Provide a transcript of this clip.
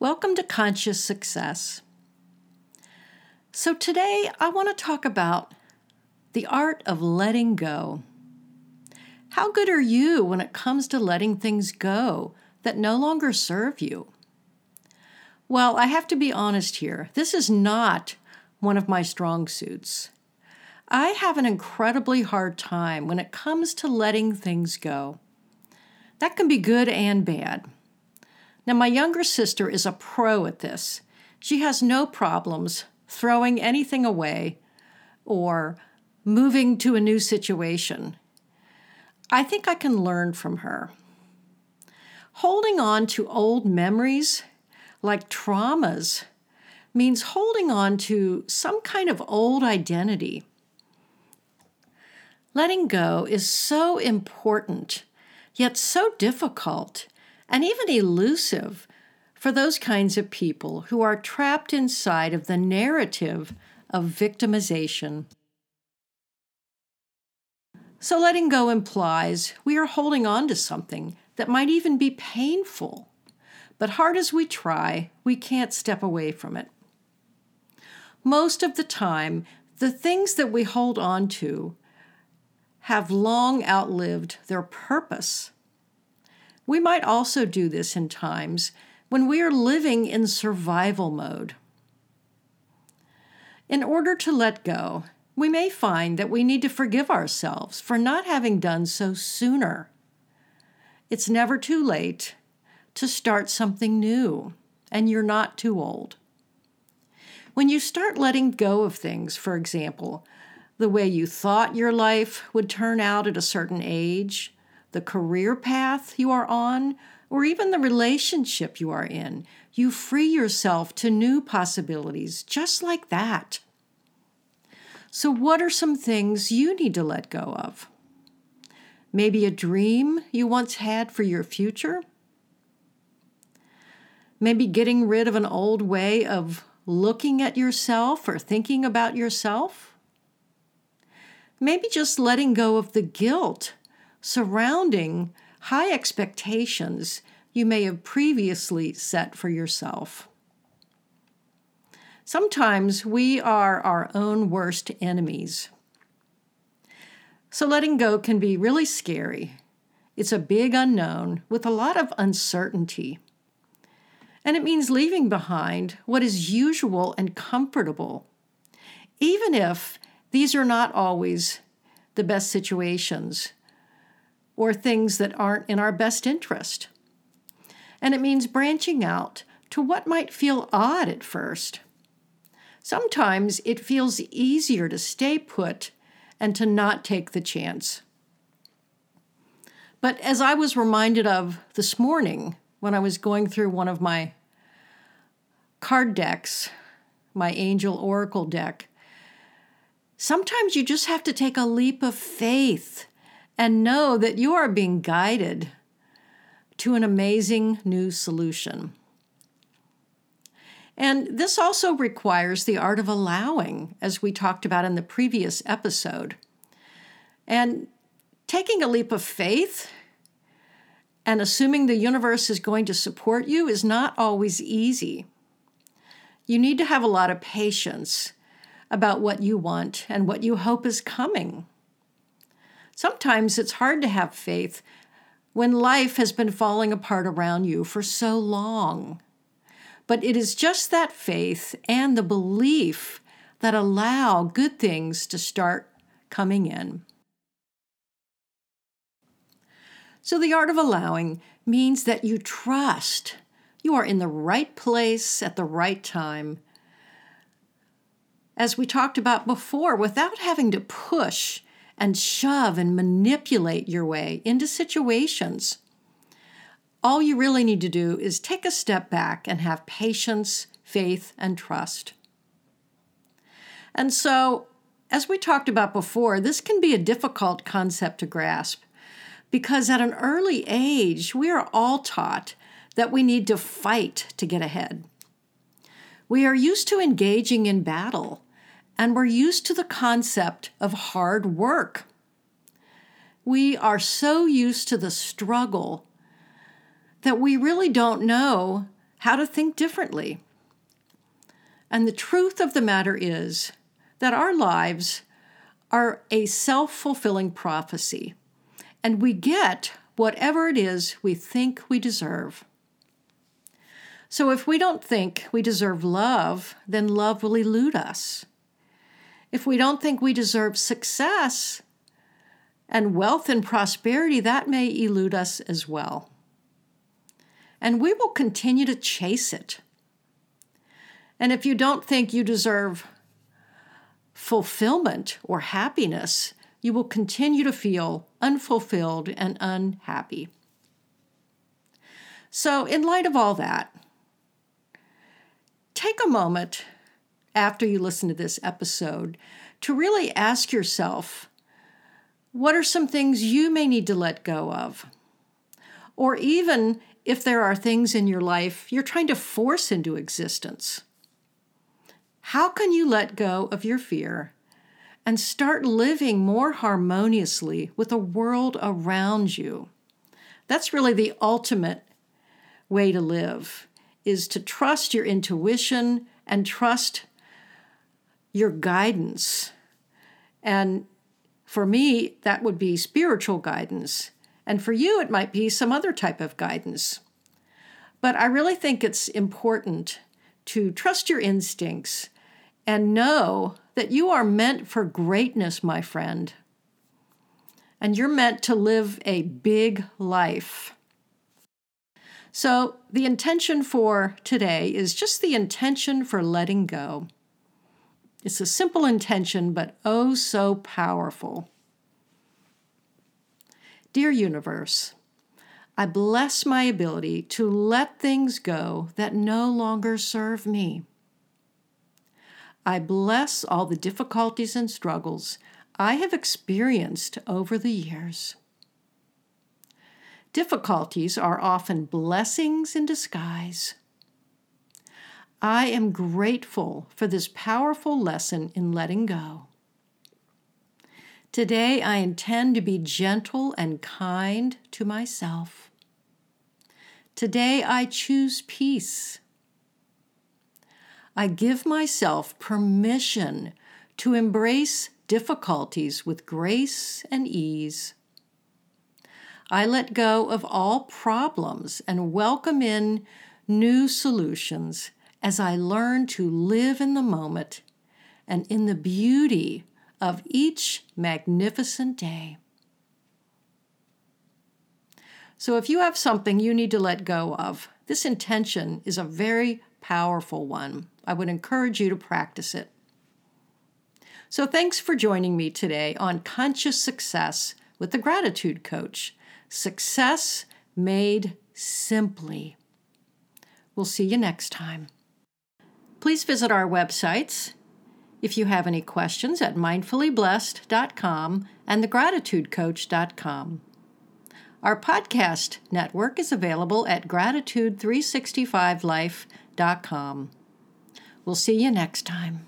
Welcome to Conscious Success. So, today I want to talk about the art of letting go. How good are you when it comes to letting things go that no longer serve you? Well, I have to be honest here. This is not one of my strong suits. I have an incredibly hard time when it comes to letting things go. That can be good and bad. Now, my younger sister is a pro at this. She has no problems throwing anything away or moving to a new situation. I think I can learn from her. Holding on to old memories, like traumas, means holding on to some kind of old identity. Letting go is so important, yet so difficult and even elusive for those kinds of people who are trapped inside of the narrative of victimization. So, letting go implies we are holding on to something that might even be painful. But hard as we try, we can't step away from it. Most of the time, the things that we hold on to have long outlived their purpose we might also do this in times when we are living in survival mode. In order to let go, we may find that we need to forgive ourselves for not having done so sooner. It's never too late to start something new, and you're not too old. When you start letting go of things, for example, the way you thought your life would turn out at a certain age, the career path you are on, or even the relationship you are in. You free yourself to new possibilities just like that. So, what are some things you need to let go of? Maybe a dream you once had for your future? Maybe getting rid of an old way of looking at yourself or thinking about yourself? Maybe just letting go of the guilt surrounding high expectations you may have previously set for yourself. Sometimes we are our own worst enemies. So letting go can be really scary. It's a big unknown with a lot of uncertainty. And it means leaving behind what is usual and comfortable, even if these are not always the best situations or things that aren't in our best interest. And it means branching out to what might feel odd at first. Sometimes it feels easier to stay put and to not take the chance. But as I was reminded of this morning when I was going through one of my card decks, my Angel Oracle deck, sometimes you just have to take a leap of faith and know that you are being guided to an amazing new solution. And this also requires the art of allowing, as we talked about in the previous episode. And taking a leap of faith and assuming the universe is going to support you is not always easy. You need to have a lot of patience about what you want and what you hope is coming. Sometimes it's hard to have faith when life has been falling apart around you for so long. But it is just that faith and the belief that allow good things to start coming in. So, the art of allowing means that you trust you are in the right place at the right time. As we talked about before, without having to push and shove and manipulate your way into situations. All you really need to do is take a step back and have patience, faith, and trust. And so, as we talked about before, this can be a difficult concept to grasp because at an early age, we are all taught that we need to fight to get ahead. We are used to engaging in battle and we're used to the concept of hard work. We are so used to the struggle that we really don't know how to think differently. And the truth of the matter is that our lives are a self fulfilling prophecy, and we get whatever it is we think we deserve. So if we don't think we deserve love, then love will elude us. If we don't think we deserve success and wealth and prosperity, that may elude us as well. And we will continue to chase it. And if you don't think you deserve fulfillment or happiness, you will continue to feel unfulfilled and unhappy. So, in light of all that, take a moment after you listen to this episode to really ask yourself what are some things you may need to let go of? Or even if there are things in your life you're trying to force into existence. How can you let go of your fear and start living more harmoniously with the world around you? That's really the ultimate way to live is to trust your intuition and trust your guidance. And for me, that would be spiritual guidance. And for you, it might be some other type of guidance. But I really think it's important to trust your instincts and know that you are meant for greatness, my friend. And you're meant to live a big life. So, the intention for today is just the intention for letting go. It's a simple intention, but oh so powerful. Dear Universe, I bless my ability to let things go that no longer serve me. I bless all the difficulties and struggles I have experienced over the years. Difficulties are often blessings in disguise. I am grateful for this powerful lesson in letting go. Today, I intend to be gentle and kind to myself. Today, I choose peace. I give myself permission to embrace difficulties with grace and ease. I let go of all problems and welcome in new solutions as I learn to live in the moment and in the beauty of each magnificent day. So, if you have something you need to let go of, this intention is a very powerful one. I would encourage you to practice it. So, thanks for joining me today on Conscious Success with the Gratitude Coach. Success made simply. We'll see you next time. Please visit our websites if you have any questions at mindfullyblessed.com and thegratitudecoach.com. Our podcast network is available at gratitude365life.com. We'll see you next time.